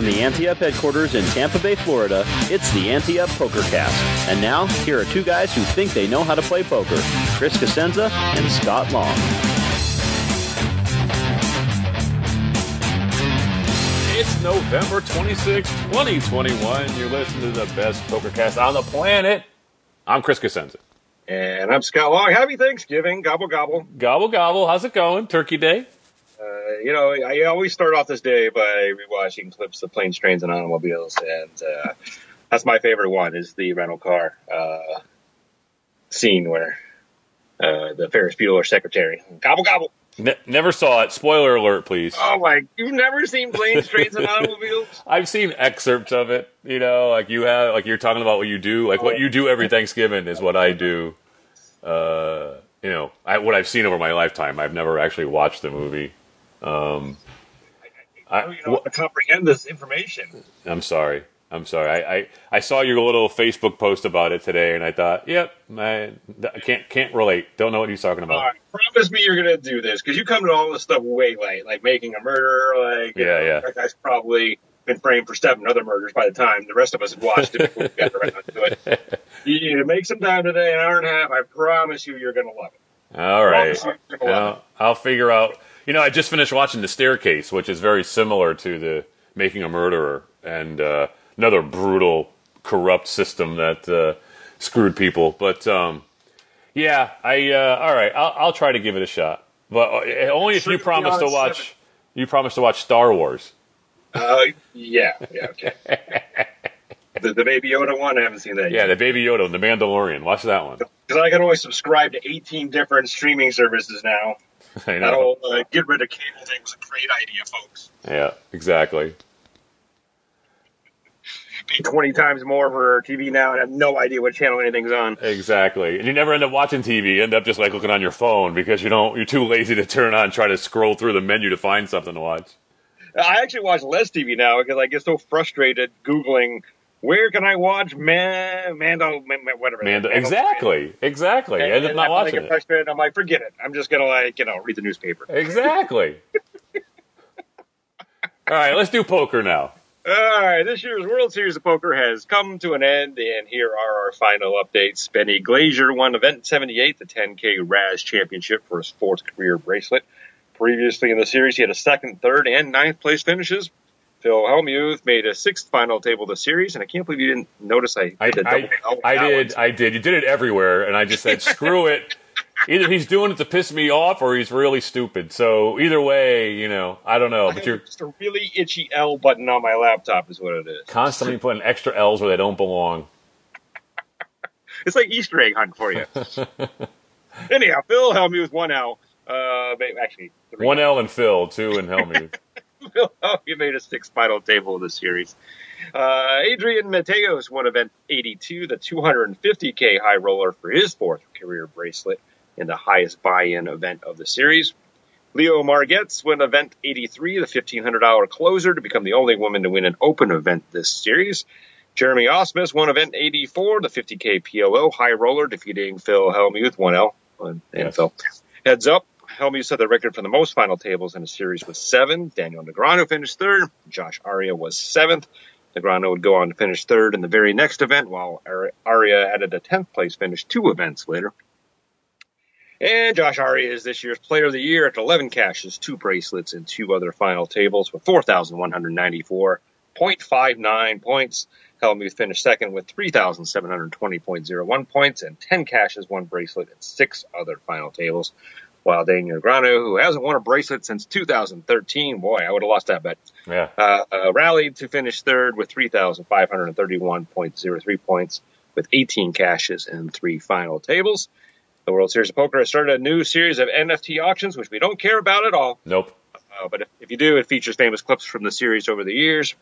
From the Ante Up headquarters in Tampa Bay, Florida, it's the Ante Up Poker Cast. And now, here are two guys who think they know how to play poker Chris Cosenza and Scott Long. It's November 26, 2021. You're listening to the best poker cast on the planet. I'm Chris Cosenza. And I'm Scott Long. Happy Thanksgiving. Gobble, gobble. Gobble, gobble. How's it going? Turkey Day? Uh, you know, I always start off this day by rewatching clips of planes, trains, and automobiles, and uh, that's my favorite one is the rental car uh, scene where uh, the Ferris Bueller secretary gobble gobble. Ne- never saw it. Spoiler alert, please. Oh my! You've never seen planes, trains, and automobiles? I've seen excerpts of it. You know, like you have, like you're talking about what you do. Like what you do every Thanksgiving is what I do. Uh, you know, I, what I've seen over my lifetime. I've never actually watched the movie. Um, I, you know, to comprehend this information. I'm sorry. I'm sorry. I, I, I, saw your little Facebook post about it today, and I thought, yep, I, I can't can't relate. Don't know what he's talking about. promise me you're gonna do this because you come to all this stuff way late, like making a murder. Like, yeah, know, yeah. That guy's probably been framed for seven other murders by the time the rest of us had watched it before we got around to it. You make some time today, an hour and a half. I promise you, you're gonna love it. All right. I'll, I'll figure out you know, I just finished watching The Staircase, which is very similar to the Making a Murderer, and uh, another brutal, corrupt system that uh, screwed people. But um, yeah, I uh, all right, I'll, I'll, try to give it a shot, but uh, only if you promise to watch. Seven. You promise to watch Star Wars. Uh, yeah, yeah, okay. the, the Baby Yoda one, I haven't seen that. Yeah, yet. the Baby Yoda, and the Mandalorian. Watch that one. Because I can only subscribe to 18 different streaming services now. I know. That whole uh, get rid of cable thing was a great idea, folks. Yeah, exactly. Pay 20 times more for TV now and have no idea what channel anything's on. Exactly. And you never end up watching TV. You end up just like looking on your phone because you don't, you're too lazy to turn on and try to scroll through the menu to find something to watch. I actually watch less TV now because I get so frustrated Googling where can I watch Man, Mando, whatever. Mando, exactly, exactly. And, I end up not watching it. I'm like, forget it. I'm just gonna like, you know, read the newspaper. Exactly. All right, let's do poker now. All right, this year's World Series of Poker has come to an end, and here are our final updates. Benny Glaser won Event 78, the 10K Raz Championship for his fourth career bracelet. Previously in the series, he had a second, third, and ninth place finishes. Phil Hellmuth made a sixth final table of the series, and I can't believe you didn't notice I I, I, I did I did you did it everywhere, and I just said screw it. Either he's doing it to piss me off, or he's really stupid. So either way, you know, I don't know. I but you're just a really itchy L button on my laptop is what it is. Constantly putting extra L's where they don't belong. it's like Easter egg hunt for you. Anyhow, Phil Hellmuth one L. Uh, actually, one L and Phil, two and Hellmuth. he made a sixth final table of the series. Uh, Adrian Mateos won event 82, the 250k high roller for his fourth career bracelet in the highest buy-in event of the series. Leo Margets won event 83, the $1,500 closer to become the only woman to win an open event this series. Jeremy Ausmus won event 84, the 50k PLO high roller, defeating Phil Hellmuth 1L. And yes. Phil. Heads up, Hellmuth set the record for the most final tables in a series with seven. Daniel Negreanu finished third. Josh Arieh was seventh. Negreanu would go on to finish third in the very next event, while Arieh added a 10th place finish two events later. And Josh Arieh is this year's Player of the Year at 11 cashes, two bracelets, and two other final tables with 4,194.59 points. Hellmuth finished second with 3,720.01 points and 10 cashes, one bracelet, and six other final tables. While Daniel Negreanu, who hasn't won a bracelet since 2013, boy, I would have lost that bet, Yeah. uh, uh, rallied to finish third with 3,531.03 points with 18 cashes and three final tables. The World Series of Poker has started a new series of NFT auctions, which we don't care about at all. Nope. Uh, but if, if you do, it features famous clips from the series over the years.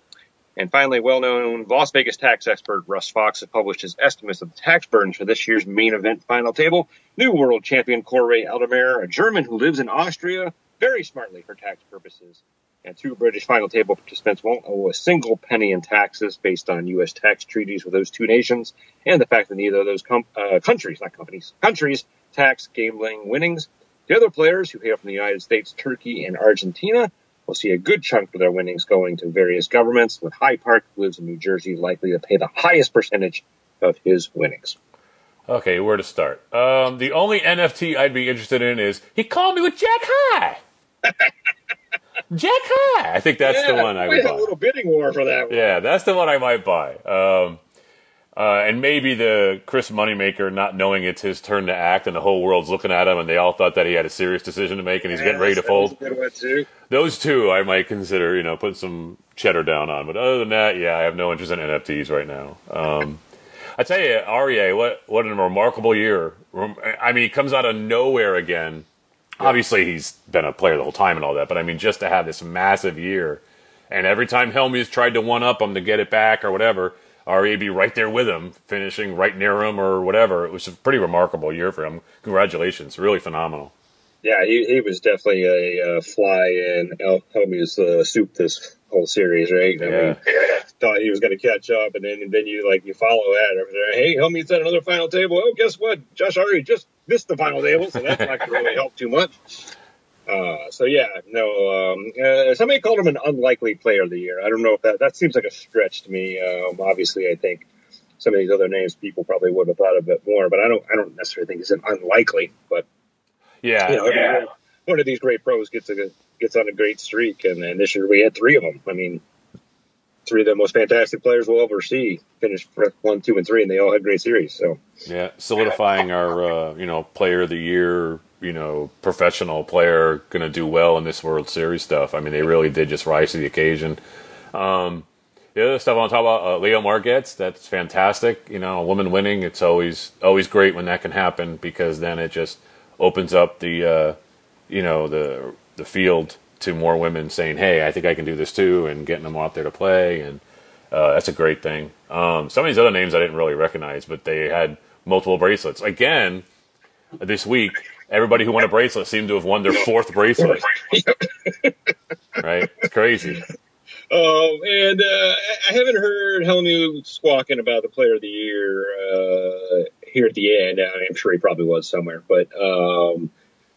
And finally, well-known Las Vegas tax expert Russ Fox has published his estimates of the tax burdens for this year's main event final table. New world champion Koray Aldemir, a German who lives in Austria, very smartly for tax purposes. And two British final table participants won't owe a single penny in taxes based on U.S. tax treaties with those two nations, and the fact that neither of those com- uh, countries, not companies, countries, tax gambling winnings. The other players who hail from the United States, Turkey, and Argentina will see a good chunk of their winnings going to various governments, with Hye Park, who lives in New Jersey, likely to pay the highest percentage of his winnings. Okay, where to start? Um, the only NFT I'd be interested in is he called me with Jack High. Jack High. I think that's the one I we would had a little bidding war for that one. Yeah, that's the one I might buy. Um, uh, and maybe the Chris Moneymaker not knowing it's his turn to act, and the whole world's looking at him, and they all thought that he had a serious decision to make, and he's getting ready to fold. a good one, too. Those two I might consider, you know, put some cheddar down on. But other than that, yeah, I have no interest in NFTs right now. Um, I tell you, Arieh, what what a remarkable year! I mean, he comes out of nowhere again. Obviously, he's been a player the whole time and all that, but I mean, just to have this massive year, and every time Hellmuth tried to one up him to get it back or whatever, Be right there with him, finishing right near him or whatever. It was a pretty remarkable year for him. Congratulations, really phenomenal. Yeah, he, he was definitely a, uh fly in El Hellmuth's uh, soup this whole series, right? I Yeah. mean, thought he was going to catch up, and then and then you like you follow that. Hey, Hellmuth's at another final table. Oh, guess what? Josh Ari just missed the final table, so that's not going to really help too much. Uh, so yeah, no. Um, uh, somebody called him an unlikely player of the year. I don't know if that that seems like a stretch to me. Um, obviously, I think some of these other names people probably would have thought a bit more, but I don't. I don't necessarily think it's an unlikely, but Yeah, you know, yeah. one of these great pros gets a gets on a great streak, and, and this year we had three of them. I mean, three of the most fantastic players we'll ever see finished for one, two, and three, and they all had great series. So Yeah, solidifying our uh, you know player of the year, you know professional player going to do well in this World Series stuff. I mean, they really did just rise to the occasion. Um, the other stuff I want to talk about, uh, Leo Margets, that's fantastic. You know, a woman winning, it's always always great when that can happen because then it just opens up the uh, you know the the field to more women saying, "Hey, I think I can do this too," and getting them out there to play and uh, that's a great thing. Um, some of these other names I didn't really recognize, but they had multiple bracelets. Again, this week, everybody who won a bracelet seemed to have won their fourth bracelet. right? It's crazy. Um, and uh, I haven't heard Hellmuth squawking about the player of the year uh, here at the end. I'm sure he probably was somewhere, but um,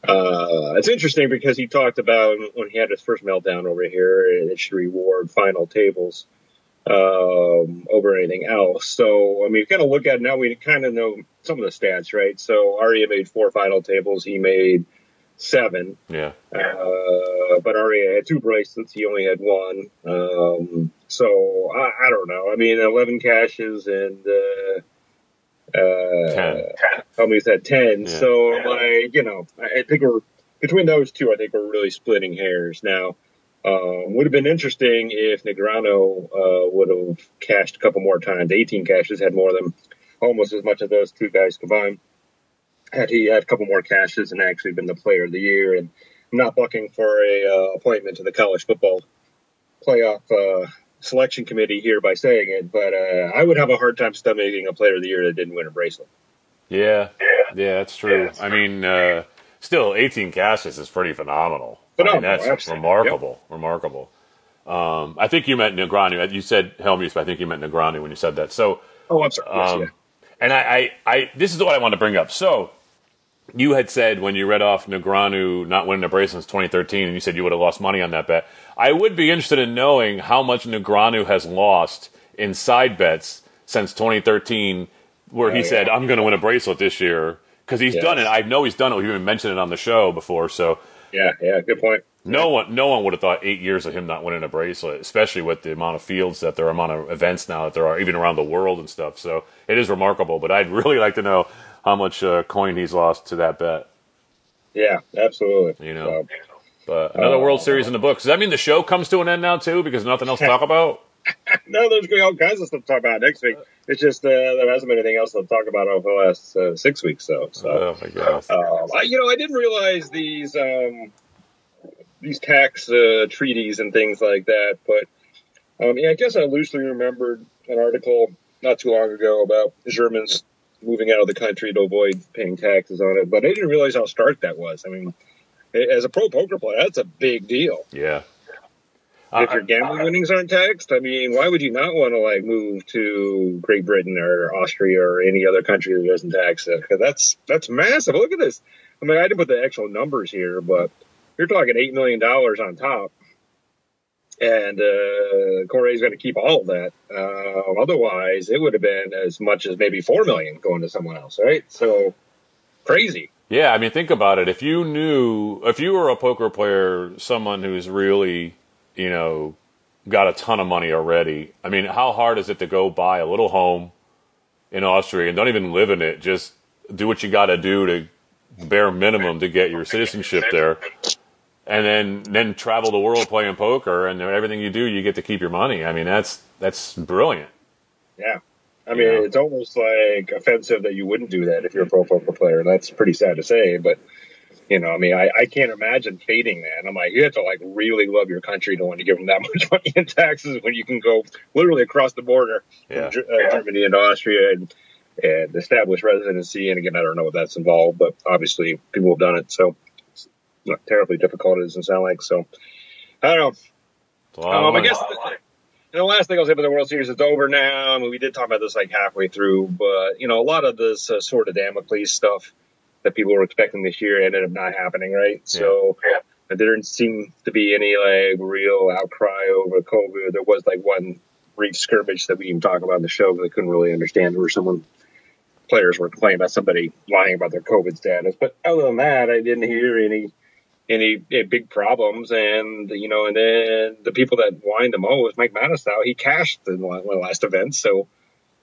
uh, it's interesting because he talked about when he had his first meltdown over here, and it should reward final tables um, over anything else. So, I mean, kind of look at it now, we kind of know some of the stats, right? So, Arieh made four final tables. He made seven. Yeah. Uh, but Arieh had two bracelets. He only had one. Um, so I, I don't know. I mean, 11 cashes and, uh, uh, Ten. 10. Yeah. So like, you know, I, I think we're between those two. I think we're really splitting hairs now. Um, would have been interesting if Negreanu, uh, would have cashed a couple more times. 18 cashes had more than almost as much as those two guys combined had he had a couple more cashes and actually been the player of the year. And not bucking for a uh, appointment to the college football playoff uh, selection committee here by saying it, but uh, I would have a hard time stomaching a player of the year that didn't win a bracelet. Yeah. Yeah, yeah that's true. I mean, uh, still, 18 cashes is pretty phenomenal. I mean, that's absolutely. remarkable. Remarkable. Um, I think you meant Negreanu. You said Hellmuth, but I think you meant Negreanu when you said that. So, Oh, I'm sorry. Yes, Um, yeah. And I, I, I, this is what I want to bring up. So, you had said when you read off Negreanu not winning a bracelet since 2013, and you said you would have lost money on that bet. I would be interested in knowing how much Negreanu has lost in side bets since 2013, where he Oh, said, yeah. "I'm going to win a bracelet this year." Because he's Yes. done it. I know he's done it. We've even mentioned it on the show before. So Yeah, yeah, good point. no one, no one would have thought eight years of him not winning a bracelet, especially with the amount of fields that there are, amount of events now that there are, even around the world and stuff. So it is remarkable. But I'd really like to know how much uh, coin he's lost to that bet. Yeah, absolutely. You know, so, but another uh, World Series in the books. Does that mean the show comes to an end now too because nothing else to talk about? no, there's going to be all kinds of stuff to talk about next week. It's just uh, there hasn't been anything else to talk about over the last uh, six weeks. So, so oh my gosh. Um, I, you know, I didn't realize these um, these tax uh, treaties and things like that, but um, yeah, I guess I loosely remembered an article not too long ago about Germans moving out of the country to avoid paying taxes on it, but I didn't realize how stark that was. I mean, as a pro poker player, that's a big deal. Yeah if your gambling winnings aren't taxed, I mean, why would you not want to like move to Great Britain or Austria or any other country that doesn't tax it? Because that's that's massive. Look at this. I mean, I didn't put the actual numbers here, but you're talking eight million dollars on top, and uh, Koray's going to keep all of that. Uh, otherwise, it would have been as much as maybe four million going to someone else, right? So crazy. Yeah, I mean, think about it. If you knew, if you were a poker player, someone who's really you know, got a ton of money already. I mean, how hard is it to go buy a little home in Austria and don't even live in it? Just do what you got to do to bare minimum to get your citizenship there, and then then travel the world playing poker, and everything you do, you get to keep your money. I mean, that's that's brilliant. Yeah. I mean, it's almost like offensive that you wouldn't do that if you're a pro poker player. That's pretty sad to say, but you know, I mean, I, I can't imagine fading that. I'm like, you have to like really love your country to want to give them that much money in taxes when you can go literally across the border yeah. from uh, Germany and Austria and, and establish residency. And again, I don't know what that's involved, but obviously people have done it. So it's not terribly difficult. It doesn't sound like. So I don't know. Um, I guess the, and the last thing I'll say about the World Series, it's over now. I mean, we did talk about this like halfway through, but you know, a lot of this uh, sort of Damocles stuff that people were expecting this year ended up not happening, right? Yeah. So there didn't seem to be any like real outcry over COVID. There was like one brief skirmish that we even talk about in the show that I couldn't really understand where someone players were complaining about somebody lying about their COVID status. But other than that, I didn't hear any any, big problems. And you know, and then the people that whined the most, Mike Matusow, he cashed in one of the last events, so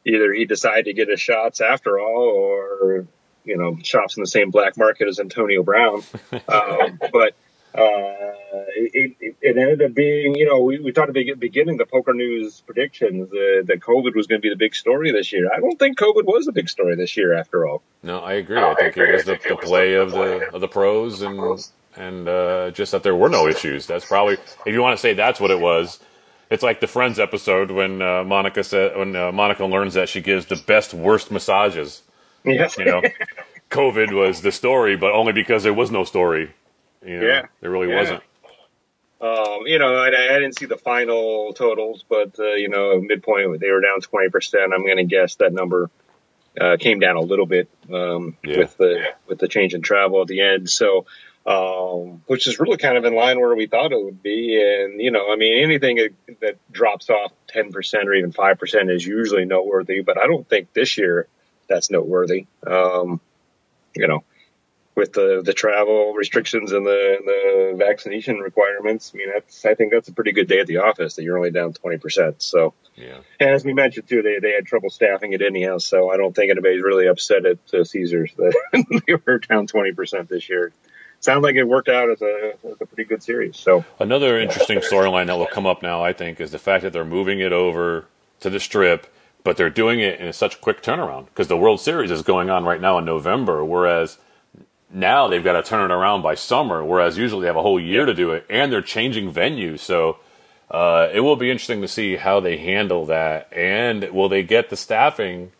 either he decided to get his shots after all, or you know shops in the same black market as Antonio Brown. um, but uh, it, it, it, ended up being, you know, we, we talked at the beginning, the poker news predictions uh, that COVID was going to be the big story this year. I don't think COVID was the big story this year after all. No, I agree. I think it was the, the play of the of the pros and and uh, just that there were no issues. That's probably if you want to say that's what it was. It's like the Friends episode when uh, Monica said when uh, Monica learns that she gives the best worst massages. Yes. You know, COVID was the story, but only because there was no story. You know, yeah. There really yeah. wasn't. Um, you know, I, I, didn't see the final totals, but uh, you know, midpoint they were down twenty percent. I'm going to guess that number uh, came down a little bit um, yeah. with the with the change in travel at the end. So, um, which is really kind of in line where we thought it would be. And you know, I mean, anything that drops off ten percent or even five percent is usually noteworthy. But I don't think this year that's noteworthy. Um, you know, with the the travel restrictions and the the vaccination requirements, I mean, that's I think that's a pretty good day at the office that you're only down twenty percent. So, yeah. And as we mentioned too, they they had trouble staffing it anyhow. So I don't think anybody's really upset at uh, Caesars that they were down twenty percent this year. Sounds like it worked out as a, as a pretty good series. So another interesting storyline that will come up now, I think, is the fact that they're moving it over to the strip but they're doing it in such quick turnaround because the World Series is going on right now in November, whereas now they've got to turn it around by summer, whereas usually they have a whole year to do it, and they're changing venues. So uh, it will be interesting to see how they handle that, and will they get the staffing,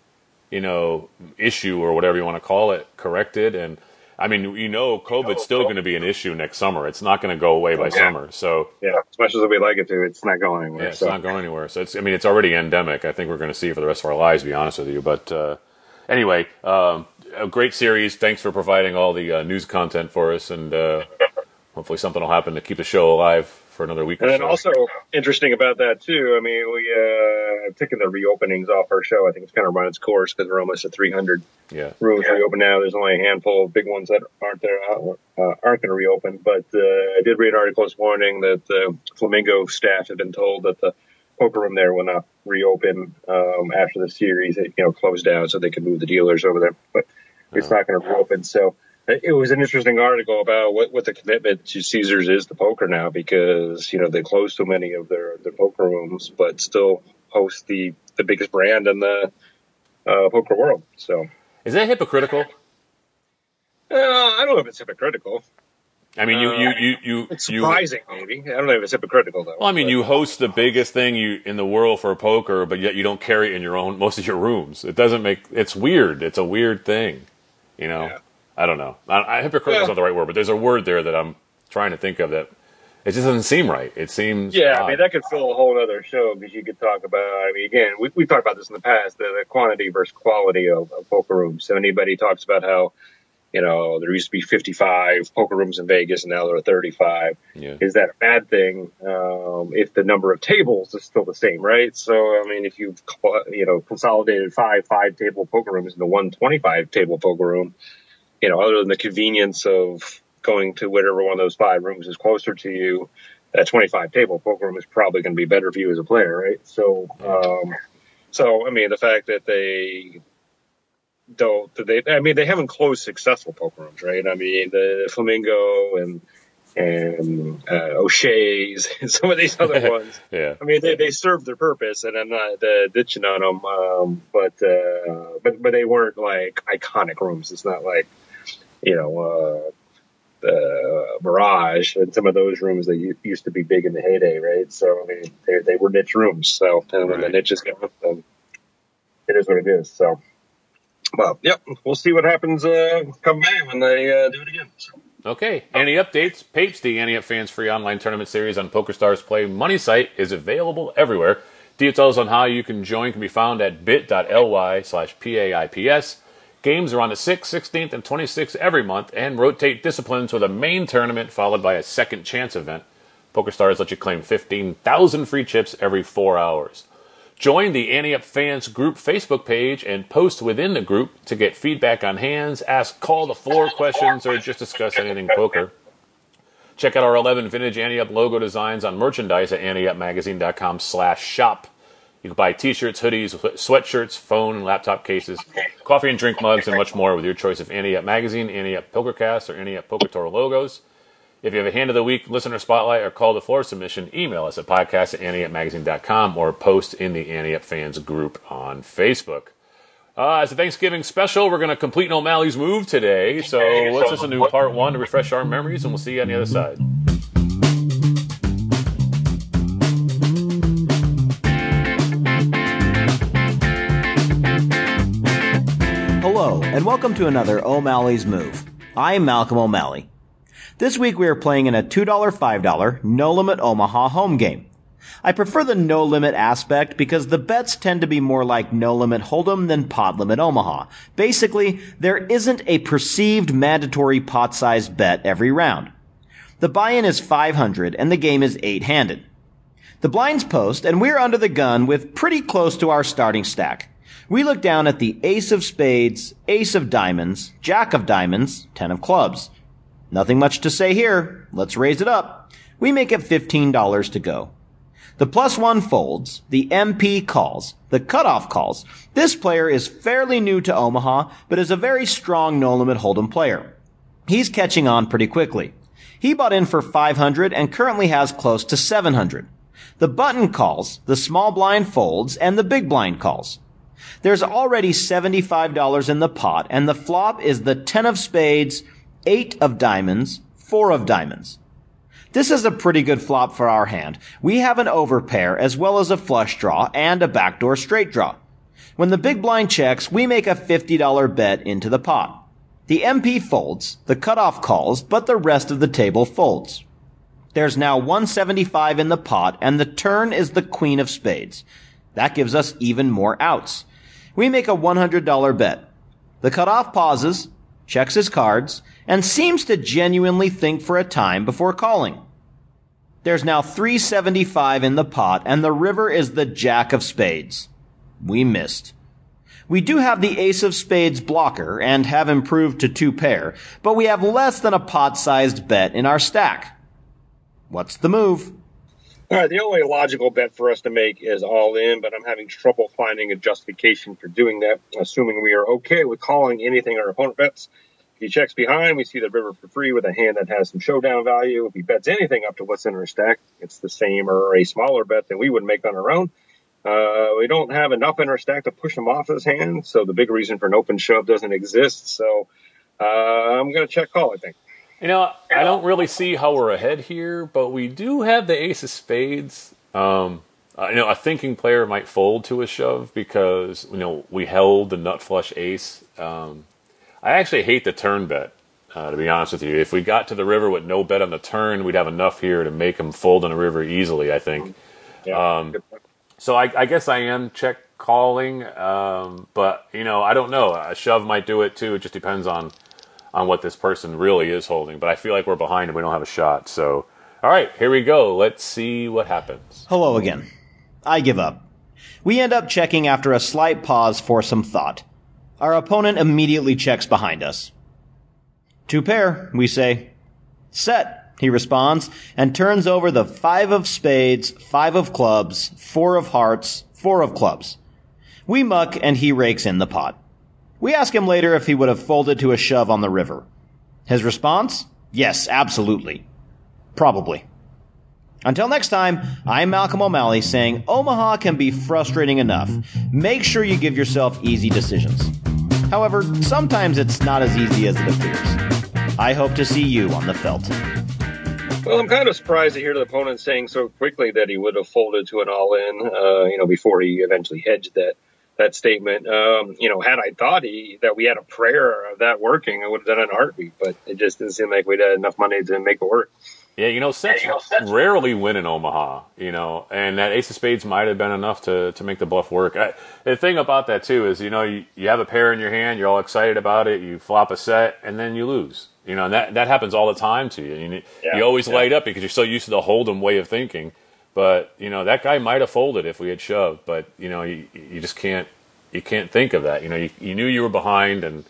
you know, issue or whatever you want to call it corrected, and I mean, you know, COVID's still going to be an issue next summer. It's not going to go away by yeah. summer. So yeah, as much as we like it to, it's not going anywhere. Yeah, it's so. not going anywhere. So it's, I mean, it's already endemic. I think we're going to see it for the rest of our lives. To be honest with you, but uh, anyway, um, a great series. Thanks for providing all the uh, news content for us, and uh, hopefully something will happen to keep the show alive for another week. And then so. also interesting about that too. I mean, we uh, have taken the reopenings off our show. I think it's kind of run its course because we're almost at 300 yeah. rooms reopen now. There's only a handful of big ones that aren't there uh, aren't going to reopen. But uh, I did read an article this morning that the Flamingo staff had been told that the poker room there will not reopen um, after the series, you know, closed down so they can move the dealers over there. But it's uh-huh. not going to reopen. So it was an interesting article about what, what the commitment to Caesars is to poker now because you know they close so many of their their poker rooms, but still host the the biggest brand in the uh, poker world. So is that hypocritical? Uh, I don't know if it's hypocritical. I mean, you, you, you, you, it's surprising, you, maybe. I don't know if it's hypocritical though. Well, I mean, but. you host the biggest thing you in the world for poker, but yet you don't carry it in your own most of your rooms. It doesn't make. It's weird. It's a weird thing. You know, yeah. I don't know. I, I, hypocritical yeah. is not the right word, but there's a word there that I'm trying to think of that it just doesn't seem right. It seems yeah. Odd. I mean, that could fill a whole other show because you could talk about. I mean, again, we we talked about this in the past: the, the quantity versus quality of, of poker rooms. So anybody talks about how you know, there used to be 55 poker rooms in Vegas and now there are 35. Yeah. Is that a bad thing? Um, if the number of tables is still the same, right? So, I mean, if you've, you know, consolidated five five table poker rooms into one 25 table poker room, you know, other than the convenience of going to whatever one of those five rooms is closer to you, that 25 table poker room is probably going to be better for you as a player, right? So, um, so, I mean, the fact that they though they I mean they haven't closed successful poker rooms, right? I mean the Flamingo and and uh, O'Shea's and some of these other ones. yeah. I mean they they served their purpose, and I'm not uh, ditching on them, um, but uh, but but they weren't like iconic rooms. It's not like you know. Uh, the Mirage and some of those rooms that used to be big in the heyday, right? So I mean, they they were niche rooms. So and when right. the niches go, up, then it is what it is. So well, yep, we'll see what happens uh, come May when they uh, do it again. So. Okay. Any updates? Papes, the Up Fans free online tournament series on PokerStars Play Money site is available everywhere. Details on how you can join can be found at bit.ly slash PAIPS. Games are on the 6th, 16th, and 26th every month and rotate disciplines with a main tournament followed by a second chance event. PokerStars lets you claim 15,000 free chips every four hours. Join the Ante Up Fans Group Facebook page and post within the group to get feedback on hands, ask call the floor questions, or just discuss anything poker. Check out our 11 vintage Ante Up logo designs on merchandise at anteupmagazine.com slash shop. You can buy t-shirts, hoodies, sweatshirts, phone and laptop cases, coffee and drink mugs, and much more with your choice of Ante Up Magazine, Ante Up Pokercast, or Ante Up Poker Tour logos. If you have a hand of the week, listener spotlight, or call to floor submission, email us at podcast at anteupmagazine.com or post in the Up Fans group on Facebook. Uh, as a Thanksgiving special, we're going to complete O'Malley's move today. So let's listen to part one to refresh our memories, and we'll see you on the other side. Hello, and welcome to another O'Malley's Move. I'm Malcolm O'Malley. This week we are playing in a $2 $5 No Limit Omaha home game. I prefer the no limit aspect because the bets tend to be more like no limit hold'em than pot limit Omaha. Basically, there isn't a perceived mandatory pot sized bet every round. The buy-in is 500 and the game is 8-handed. The blinds post and we're under the gun with pretty close to our starting stack. We look down at the ace of spades, ace of diamonds, jack of diamonds, 10 of clubs. Nothing much to say here. Let's raise it up. We make it $15 to go. The plus one folds, the MP calls, the cutoff calls. This player is fairly new to Omaha, but is a very strong no limit hold'em player. He's catching on pretty quickly. He bought in for 500 and currently has close to 700. The button calls, the small blind folds, and the big blind calls. There's already $75 in the pot, and the flop is the 10 of spades, eight of diamonds, four of diamonds. This is a pretty good flop for our hand. We have an overpair as well as a flush draw and a backdoor straight draw. When the big blind checks, we make a $50 bet into the pot. The MP folds, the cutoff calls, but the rest of the table folds. There's now 175 in the pot and the turn is the queen of spades. That gives us even more outs. We make a $100 bet. The cutoff pauses, checks his cards, and seems to genuinely think for a time before calling. There's now 375 in the pot, and the river is the jack of spades. We missed. We do have the ace of spades blocker and have improved to two pair, but we have less than a pot-sized bet in our stack. What's the move? All right, the only logical bet for us to make is all in, but I'm having trouble finding a justification for doing that, assuming we are okay with calling anything our opponent bets he checks behind, we see the river for free with a hand that has some showdown value. If he bets anything up to what's in our stack, it's the same or a smaller bet than we would make on our own. Uh, we don't have enough in our stack to push him off his hand, so the big reason for an open shove doesn't exist. So uh, I'm going to check call, I think. You know, I don't really see how we're ahead here, but we do have the ace of spades. Um, uh, you know, a thinking player might fold to a shove because you know we held the nut flush ace. Um, I actually hate the turn bet. Uh, to be honest with you, if we got to the river with no bet on the turn, we'd have enough here to make him fold on the river easily. I think. Yeah, Um, So I, I guess I am check calling, um, but you know I don't know. A shove might do it too. It just depends on on what this person really is holding. But I feel like we're behind and we don't have a shot. So all right, here we go. Let's see what happens. Hello again. I give up. We end up checking after a slight pause for some thought. Our opponent immediately checks behind us. Two pair, we say. Set, he responds, and turns over the five of spades, five of clubs, four of hearts, four of clubs. We muck and he rakes in the pot. We ask him later if he would have folded to a shove on the river. His response? Yes, absolutely. Probably. Until next time, I'm Malcolm O'Malley saying Omaha can be frustrating enough. Make sure you give yourself easy decisions. However, sometimes it's not as easy as it appears. I hope to see you on the felt. Well, I'm kind of surprised to hear the opponent saying so quickly that he would have folded to an all-in, uh, you know, before he eventually hedged that that statement. Um, you know, had I thought he that we had a prayer of that working, I would have done it in a heartbeat. But it just didn't seem like we'd had enough money to make it work. Yeah, you know, sets rarely win in Omaha, you know, and that ace of spades might have been enough to, to make the bluff work. I, the thing about that, too, is, you know, you, you have a pair in your hand, you're all excited about it, you flop a set, and then you lose. You know, and that, that happens all the time to you. You, Yeah, you always yeah. light up because you're so used to the Hold'em way of thinking. But, you know, that guy might have folded if we had shoved, but, you know, you, you just can't, you can't think of that. You know, you, you knew you were behind, and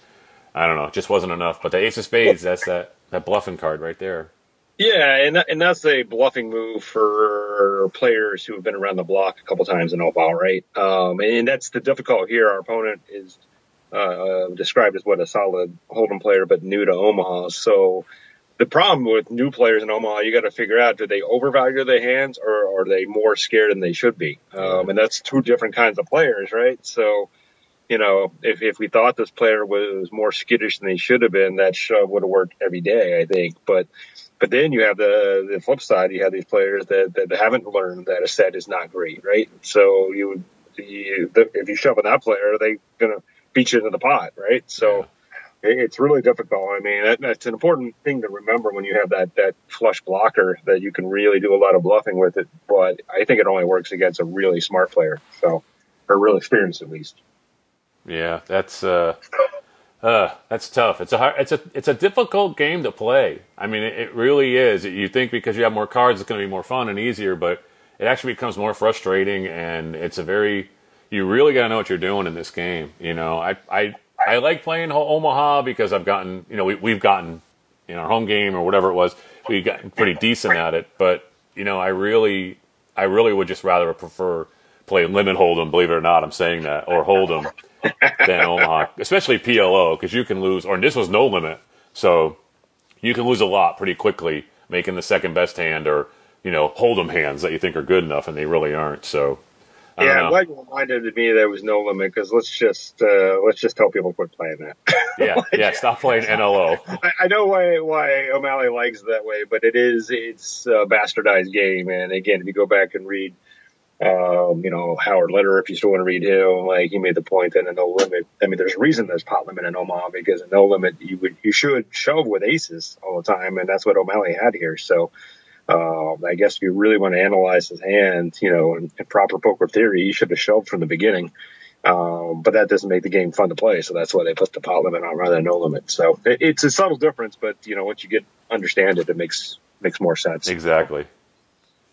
I don't know, it just wasn't enough. But the ace of spades, that's that, that bluffing card right there. Yeah, and that, and that's a bluffing move for players who have been around the block a couple times in Omaha, right? Um, and that's the difficult here. Our opponent is uh, described as what a solid Hold'em player, but new to Omaha. So the problem with new players in Omaha, you got to figure out: do they overvalue their hands, or are they more scared than they should be? Um, and that's two different kinds of players, right? So. You know, if, if we thought this player was more skittish than they should have been, that shove would have worked every day, I think. But but then you have the the flip side. You have these players that, that haven't learned that a set is not great, right? So you you, if you shove on that player, they're gonna beat you into the pot, right? So it's really difficult. I mean, that, that's an important thing to remember when you have that that flush blocker that you can really do a lot of bluffing with it. But I think it only works against a really smart player, so or real experienced at least. Yeah, that's uh, uh, that's tough. It's a hard, it's a it's a difficult game to play. I mean, it, it really is. You think because you have more cards, it's going to be more fun and easier, but it actually becomes more frustrating. And it's a very you really got to know what you're doing in this game. You know, I I I like playing Omaha because I've gotten you know we we've gotten in our home game or whatever it was we got pretty decent at it. But you know, I really I really would just rather prefer playing limit hold'em. Believe it or not, I'm saying that or hold'em than Omaha, especially PLO, because you can lose. Or this was no limit, so you can lose a lot pretty quickly, making the second best hand or you know hold'em hands that you think are good enough, and they really aren't. So Yeah, I'm know. glad you reminded me there was no limit because let's just uh, let's just tell people quit playing that. yeah, yeah. Stop playing NLO. I, I know why why O'Malley likes it that way, but it is it's a bastardized game. And again, if you go back and read, um, you know Howard Lederer, if you still want to read him, like he made the point that a no limit. I mean, there's a reason there's pot limit in Omaha because no limit you would you should shove with aces all the time, and that's what O'Malley had here. So. Um, I guess if you really want to analyze his hand, you know, in, in proper poker theory, he should have shoved from the beginning. Um, but that doesn't make the game fun to play, so that's why they put the pot limit on rather than no limit. So it, it's a subtle difference, but you know, once you get understand it, it makes makes more sense. Exactly.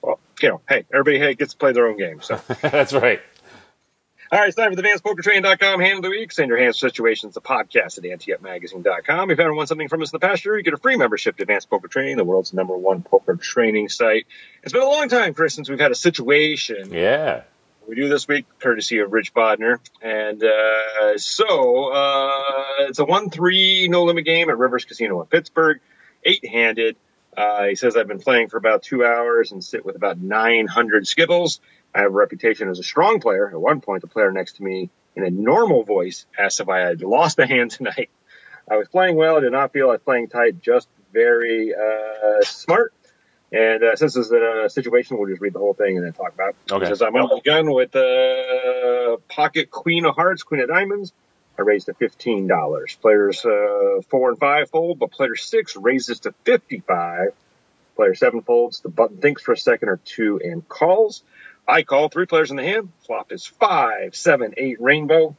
Well, you know, hey, everybody hey, gets to play their own game. So That's right. All right, it's time for the advancedpokertrain.com hand of the week. Send your hand situations to podcast at anteupmagazine.com. If you ever want something from us in the past year, you get a free membership to Advanced Poker Training, the world's number one poker training site. It's been a long time, Chris, since we've had a situation Yeah. we do this week, courtesy of Rich Bodner. And uh, so, uh, it's a one-three no limit game at Rivers Casino in Pittsburgh, eight-handed. Uh, he says I've been playing for about two hours and sit with about 900 skittles. I have a reputation as a strong player. At one point, the player next to me in a normal voice asked if I had lost a hand tonight. I was playing well. I did not feel like playing tight, just very uh, smart. And uh, since this is a situation, we'll just read the whole thing and then talk about it. Okay. Says, I'm on the gun with the pocket queen of hearts, queen of diamonds. I raised to $15. Players uh, four and five fold, but player six raises to 55. Player seven folds. The button thinks for a second or two and calls. I call three players in the hand. Flop is five, seven, eight rainbow.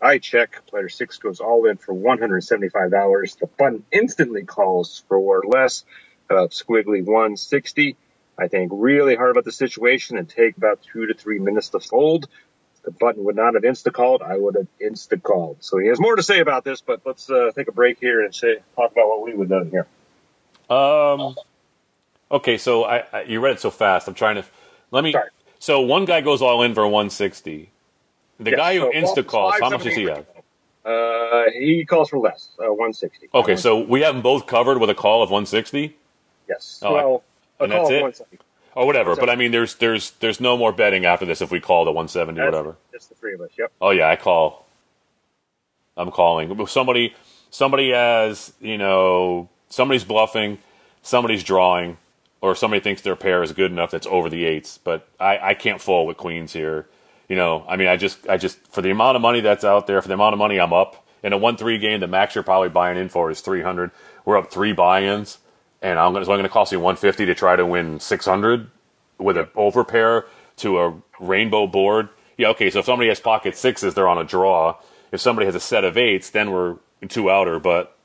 I check. Player six goes all in for $175. The button instantly calls for less, about squiggly 160. I think really hard about the situation and take about two to three minutes to fold. The button would not have insta called. I would have insta called. So he has more to say about this, but let's uh, take a break here and say talk about what we would have done here. Um. Okay, so I, I you read it so fast. I'm trying to let me. Sorry. So one guy goes all in for 160. The Yes, guy who so insta calls, how much does he have? Uh, he calls for less, uh, 160. Okay, so we have them both covered with a call of 160 Yes. Oh, well, a and call that's of it? or whatever. But I mean, there's there's there's no more betting after this if we call the 170 or That's- whatever. It's the three of us. Yep. Oh yeah, I call. I'm calling. Somebody somebody has you know somebody's bluffing, somebody's drawing, or somebody thinks their pair is good enough that's over the eights. But I I can't fold with queens here. You know, I mean, I just I just for the amount of money that's out there, for the amount of money I'm up in a one three game, the max you're probably buying in for is 300. We're up three buy-ins, and I'm gonna I'm gonna cost you 150 to try to win 600 with an over pair to a rainbow board. Yeah, okay. So if somebody has pocket sixes, they're on a draw. If somebody has a set of eights, then we're two outer. But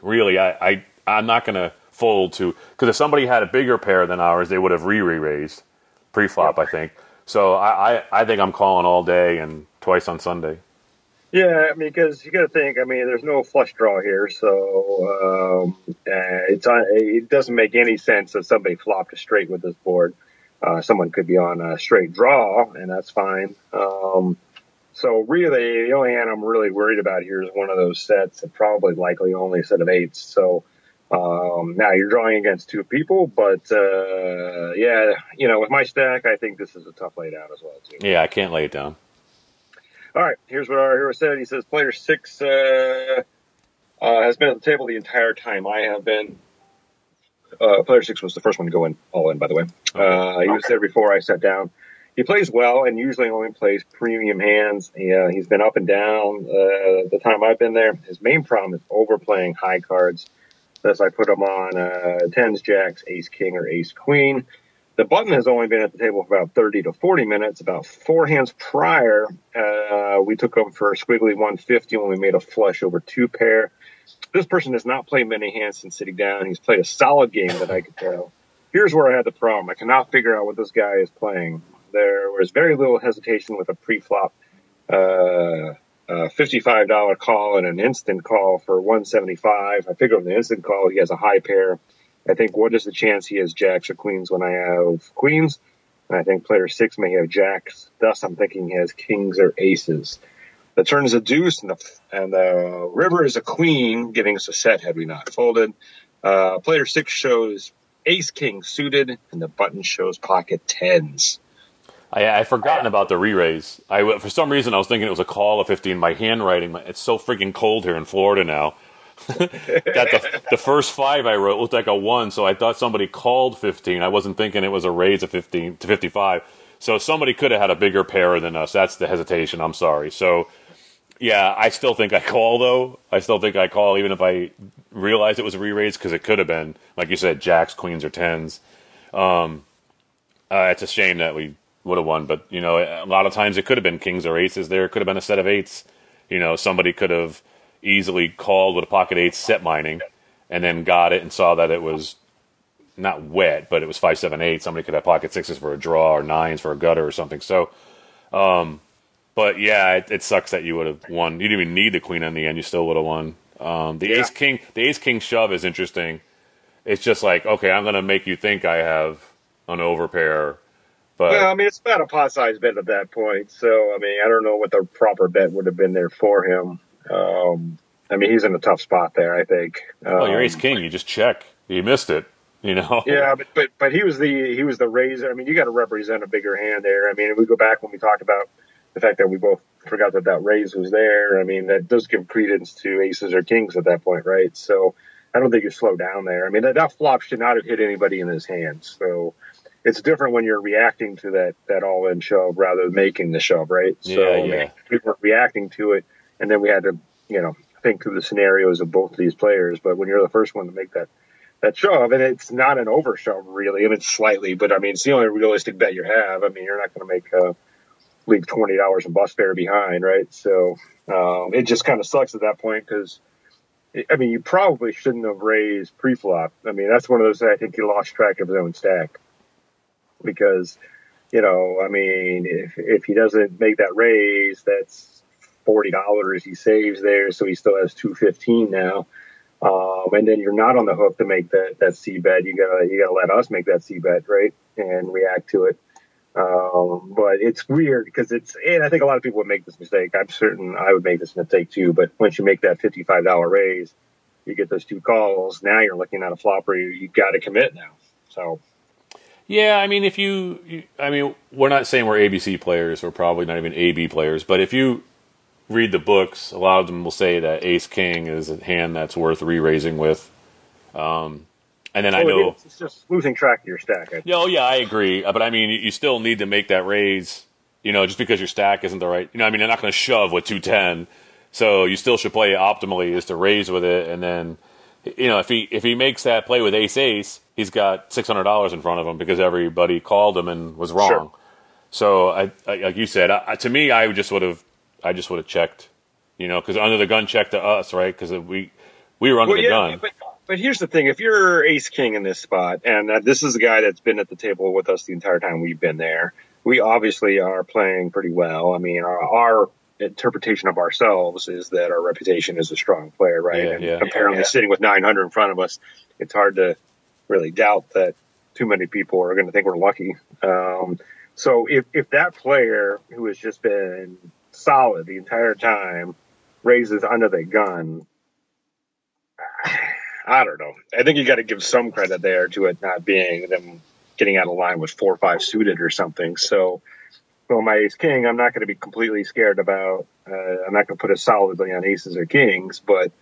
really, I, I I'm not gonna fold to because if somebody had a bigger pair than ours, they would have re re raised pre-flop. I think. So I, I I think I'm calling all day and twice on Sunday. Yeah, I mean, because you got to think. I mean, there's no flush draw here, so um, uh, it's on, it doesn't make any sense that somebody flopped a straight with this board. Uh, someone could be on a straight draw, and that's fine. Um, so really, the only hand I'm really worried about here is one of those sets, and probably likely only a set of eights. So um, now you're drawing against two people, but uh, yeah, you know, with my stack, I think this is a tough laid out as well too. Yeah, I can't lay it down. All right, here's what our hero said. He says player six uh, uh, has been at the table the entire time I have been. Uh, player six was the first one to go in, all in, by the way. Uh, he was there before I sat down. He plays well and usually only plays premium hands. He, uh, he's been up and down uh, the time I've been there. His main problem is overplaying high cards. Thus, I put him on uh, tens, jacks, ace, king, or ace, queen. The button has only been at the table for about 30 to 40 minutes. About four hands prior, uh, we took him for squiggly 150 when we made a flush over two pair. This person has not played many hands since sitting down. He's played a solid game that I could tell. Here's where I had the problem. I cannot figure out what this guy is playing. There was very little hesitation with a pre-flop, uh, uh, $55 call and an instant call for 175. I figure on the instant call, he has a high pair. I think what is the chance he has jacks or queens when I have queens? And I think player six may have jacks. Thus, I'm thinking he has kings or aces. The turn is a deuce, and the and the river is a queen, giving us a set had we not folded. Uh, player six shows ace king suited, and the button shows pocket tens. I I forgotten about the re-raise. I for some reason I was thinking it was a call of 15. My handwriting, my- it's so freaking cold here in Florida now. that the, the first five I wrote looked like a one, so I thought somebody called 15. I wasn't thinking it was a raise of 15 to 55. So somebody could have had a bigger pair than us. That's the hesitation. I'm sorry. So yeah, I still think I call though. I still think I call even if I realized it was a re-raise because it could have been like you said, jacks, queens, or tens. Um, uh, it's a shame that we would have won, but you know, a lot of times it could have been kings or aces. There could have been a set of eights. You know, somebody could have easily called with a pocket eight set mining, and then got it and saw that it was not wet, but it was five, seven, eight. Somebody could have pocket sixes for a draw or nines for a gutter or something. So, um, but yeah, it, it sucks that you would have won. You didn't even need the queen in the end. You still would have won. Um, the Yeah. ace king, the ace king shove is interesting. It's just like, okay, I'm going to make you think I have an overpair, but Well, I mean, it's about a pot-sized bet at that point. So, I mean, I don't know what the proper bet would have been there for him. Um, I mean, he's in a tough spot there. I think. Um, well, your ace king, you just check. You missed it. You know. Yeah, but but but he was the he was the raiser. I mean, you got to represent a bigger hand there. I mean, if we go back when we talked about the fact that we both forgot that that raise was there. I mean, that does give credence to aces or kings at that point, right? So I don't think you slow down there. I mean, that, that flop should not have hit anybody in his hands. So it's different when you're reacting to that that all in shove rather than making the shove, right? Yeah, so yeah. we were reacting to it, and then we had to, you know, think through the scenarios of both of these players. But when you're the first one to make that that shove, and it's not an over shove really, I mean it's slightly, but I mean it's the only realistic bet you have. I mean you're not going to make uh, leave twenty dollars in bus fare behind, right? So um, it just kind of sucks at that point because. I mean, you probably shouldn't have raised pre-flop. I mean, that's one of those I think he lost track of his own stack because, you know, I mean, if if he doesn't make that raise, that's forty dollars he saves there, so he still has two fifteen now. Um, and then you're not on the hook to make that that c bet. You gotta you gotta let us make that c bet, right, and react to it. Um, but it's weird because it's, and I think a lot of people would make this mistake. I'm certain I would make this mistake too. But once you make that $55 raise, you get those two calls. Now you're looking at a flop where you, you got to commit now. So. Yeah, I mean, if you, you, I mean, we're not saying we're ABC players. We're probably not even AB players. But if you read the books, a lot of them will say that Ace King is a hand that's worth re-raising with. Um, and then so I know it's, it's just losing track of your stack. I Yeah, oh yeah, I agree. Uh, But I mean, you- you still need to make that raise. You know, just because your stack isn't the right. You know, I mean, you're not going to shove with two ten. So you still should play optimally is to raise with it, and then, you know, if he if he makes that play with ace ace, he's got six hundred dollars in front of him because everybody called him and was wrong. Sure. So I, I like you said, I, to me, I just would have, I just would have checked. You know, because under the gun check to us, right? Because we we were under Well, the yeah, gun. but but here's the thing: if you're Ace King in this spot, and uh, this is a guy that's been at the table with us the entire time we've been there, we obviously are playing pretty well. I mean, our, our interpretation of ourselves is that our reputation is a strong player, right? Yeah, and yeah. apparently, sitting with 900 in front of us, it's hard to really doubt that too many people are going to think we're lucky. Um, so if if that player who has just been solid the entire time raises under the gun, I don't know. I think you got to give some credit there to it not being them getting out of line with four or five suited or something. So, well, my ace king, I'm not going to be completely scared about. Uh, I'm not going to put it solidly on aces or kings, but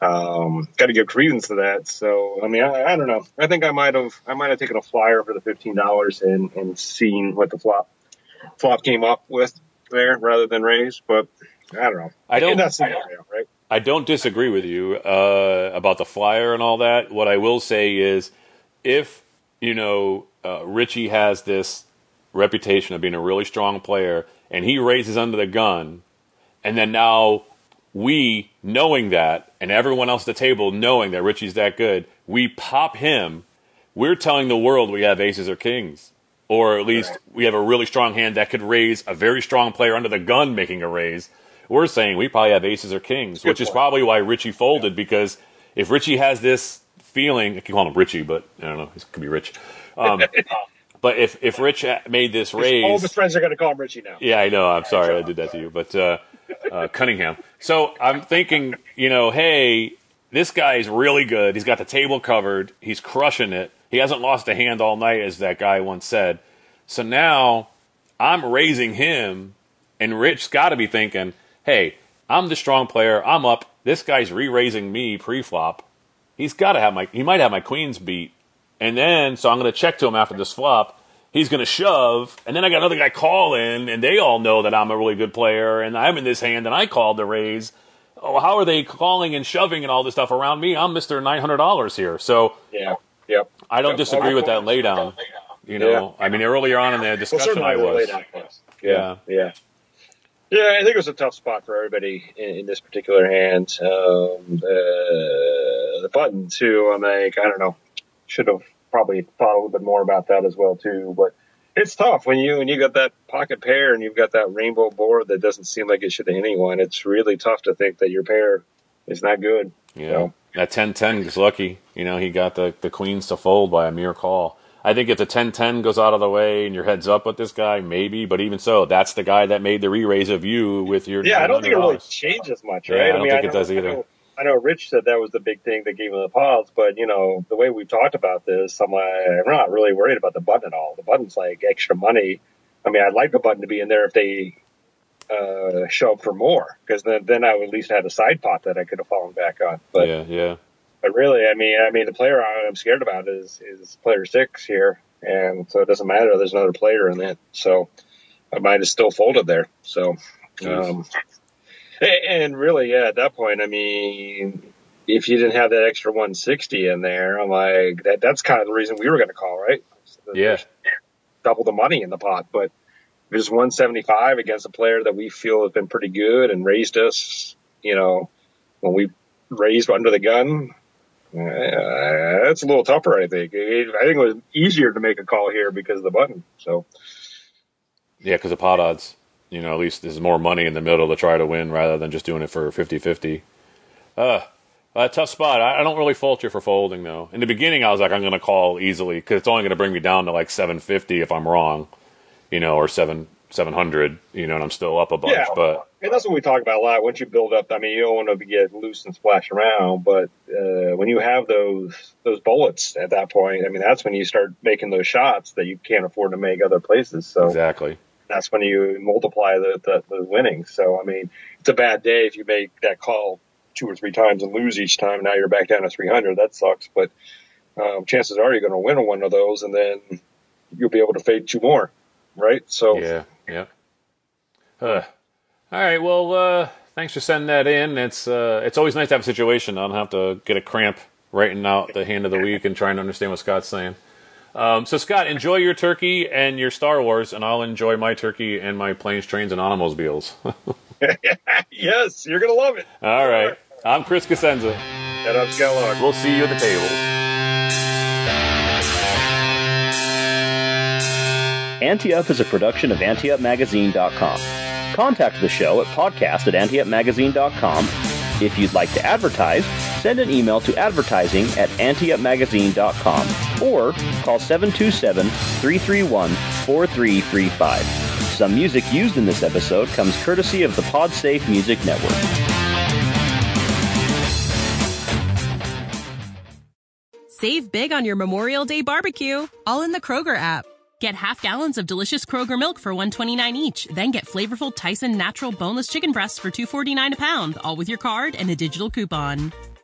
um, got to give credence to that. So, I mean, I, I don't know. I think I might have, I might have taken a flyer for the fifteen dollars and and seen what the flop flop came up with there rather than raise. But I don't know. I don't- that scenario, right? I don't disagree with you uh, about the flyer and all that. What I will say is, if you know uh, Richie has this reputation of being a really strong player, and he raises under the gun, and then now we knowing that, and everyone else at the table knowing that Richie's that good, we pop him. We're telling the world we have aces or kings, or at least we have a really strong hand that could raise a very strong player under the gun making a raise. We're saying we probably have aces or kings, which is probably why Richie folded because if Richie has this feeling, I can call him Richie, but I don't know, he could be Rich. Um, but if if Rich made this raise, All of his friends are going to call him Richie now. yeah, I know. I'm sorry I did that to you, but uh, uh, Cunningham. So I'm thinking, you know, hey, this guy's really good. He's got the table covered. He's crushing it. He hasn't lost a hand all night, as that guy once said. So now I'm raising him, and Rich's got to be thinking, hey, I'm the strong player. I'm up. This guy's re-raising me pre-flop. He's got to have my. He might have my queens beat. And then, so I'm going to check to him after this flop. He's going to shove, and then I got another guy call in, and they all know that I'm a really good player, and I'm in this hand, and I called the raise. Oh, how are they calling and shoving and all this stuff around me? I'm Hundred Dollars here, so Yeah. Yep. I don't Yep. disagree with that laydown. You know, I mean, earlier on in the discussion, certainly I was. Yeah. Yeah. Yeah, I think it was a tough spot for everybody in, in this particular hand. Um, the, the button too. I'm like, I don't know, should have probably thought a little bit more about that as well too. But it's tough when you when you got that pocket pair and you've got that rainbow board that doesn't seem like it should hit anyone. It's really tough to think that your pair is not good. Yeah, So, that 10-10 is lucky. You know, he got the the queens to fold by a mere call. I think if the 10-10 goes out of the way and your head's up with this guy, maybe. But even so, that's the guy that made the re-raise of you with your. yeah, I don't think it really changes much, Yeah, right? I don't think it know- does I either. I know Rich said that was the big thing that gave him the pause, but you know, the way we've talked about this, I'm like, I'm not really worried about the button at all. The button's like extra money. I mean, I'd like the button to be in there if they uh, show up for more, because then then I would at least have a side pot that I could have fallen back on. But yeah, yeah. But really, I mean, I mean, the player I'm scared about is is player six here, and so it doesn't matter. There's another player in it, so I might have still folded there. So, um, and really, yeah, at that point, I mean, if you didn't have that extra 160 in there, I'm like, that that's kind of the reason we were going to call, right? Yeah. Double the money in the pot, but if it's 175 against a player that we feel has been pretty good and raised us, you know, when we raised under the gun, uh, that's a little tougher, I think. I think it was easier to make a call here because of the button. So, yeah, because of pot odds, you know, at least there's more money in the middle to try to win rather than just doing it for 50 50. Uh, a tough spot. I, I, don't really fault you for folding though. In the beginning, I was like, I'm going to call easily because it's only going to bring me down to like 750 if I'm wrong, you know, or seven 700, you know, and I'm still up a bunch. Yeah, but and that's what we talk about a lot. Once you build up, I mean, you don't want to get loose and splash around, but uh, when you have those those bullets at that point, I mean, that's when you start making those shots that you can't afford to make other places. So exactly, that's when you multiply the, the, the winnings. So I mean, it's a bad day if you make that call two or three times and lose each time. Now you're back down to 300. That sucks, but um, chances are you're going to win one of those, and then you'll be able to fade two more, right? So yeah yeah. Uh, all right. Well, uh, thanks for sending that in. It's uh, it's always nice to have a situation. I don't have to get a cramp writing out the hand of the week and trying to understand what Scott's saying. Um, so, Scott, enjoy your turkey and your Star Wars, and I'll enjoy my turkey and my planes, trains, and automobiles. yes, you're going to love it. All right. I'm Chris Cosenza. And I'm Scott Long. We'll see you at the table. Ante-Up is a production of AnteUpMagazine.com. Contact the show at podcast at AnteUpMagazine.com. If you'd like to advertise, send an email to advertising at AnteUpMagazine.com or call 727 331 4335. Some music used in this episode comes courtesy of the PodSafe Music Network. Save big on your Memorial Day barbecue, all in the Kroger app. Get half gallons of delicious Kroger milk for 129 each, then get flavorful Tyson natural boneless chicken breasts for 249 a pound, all with your card and a digital coupon.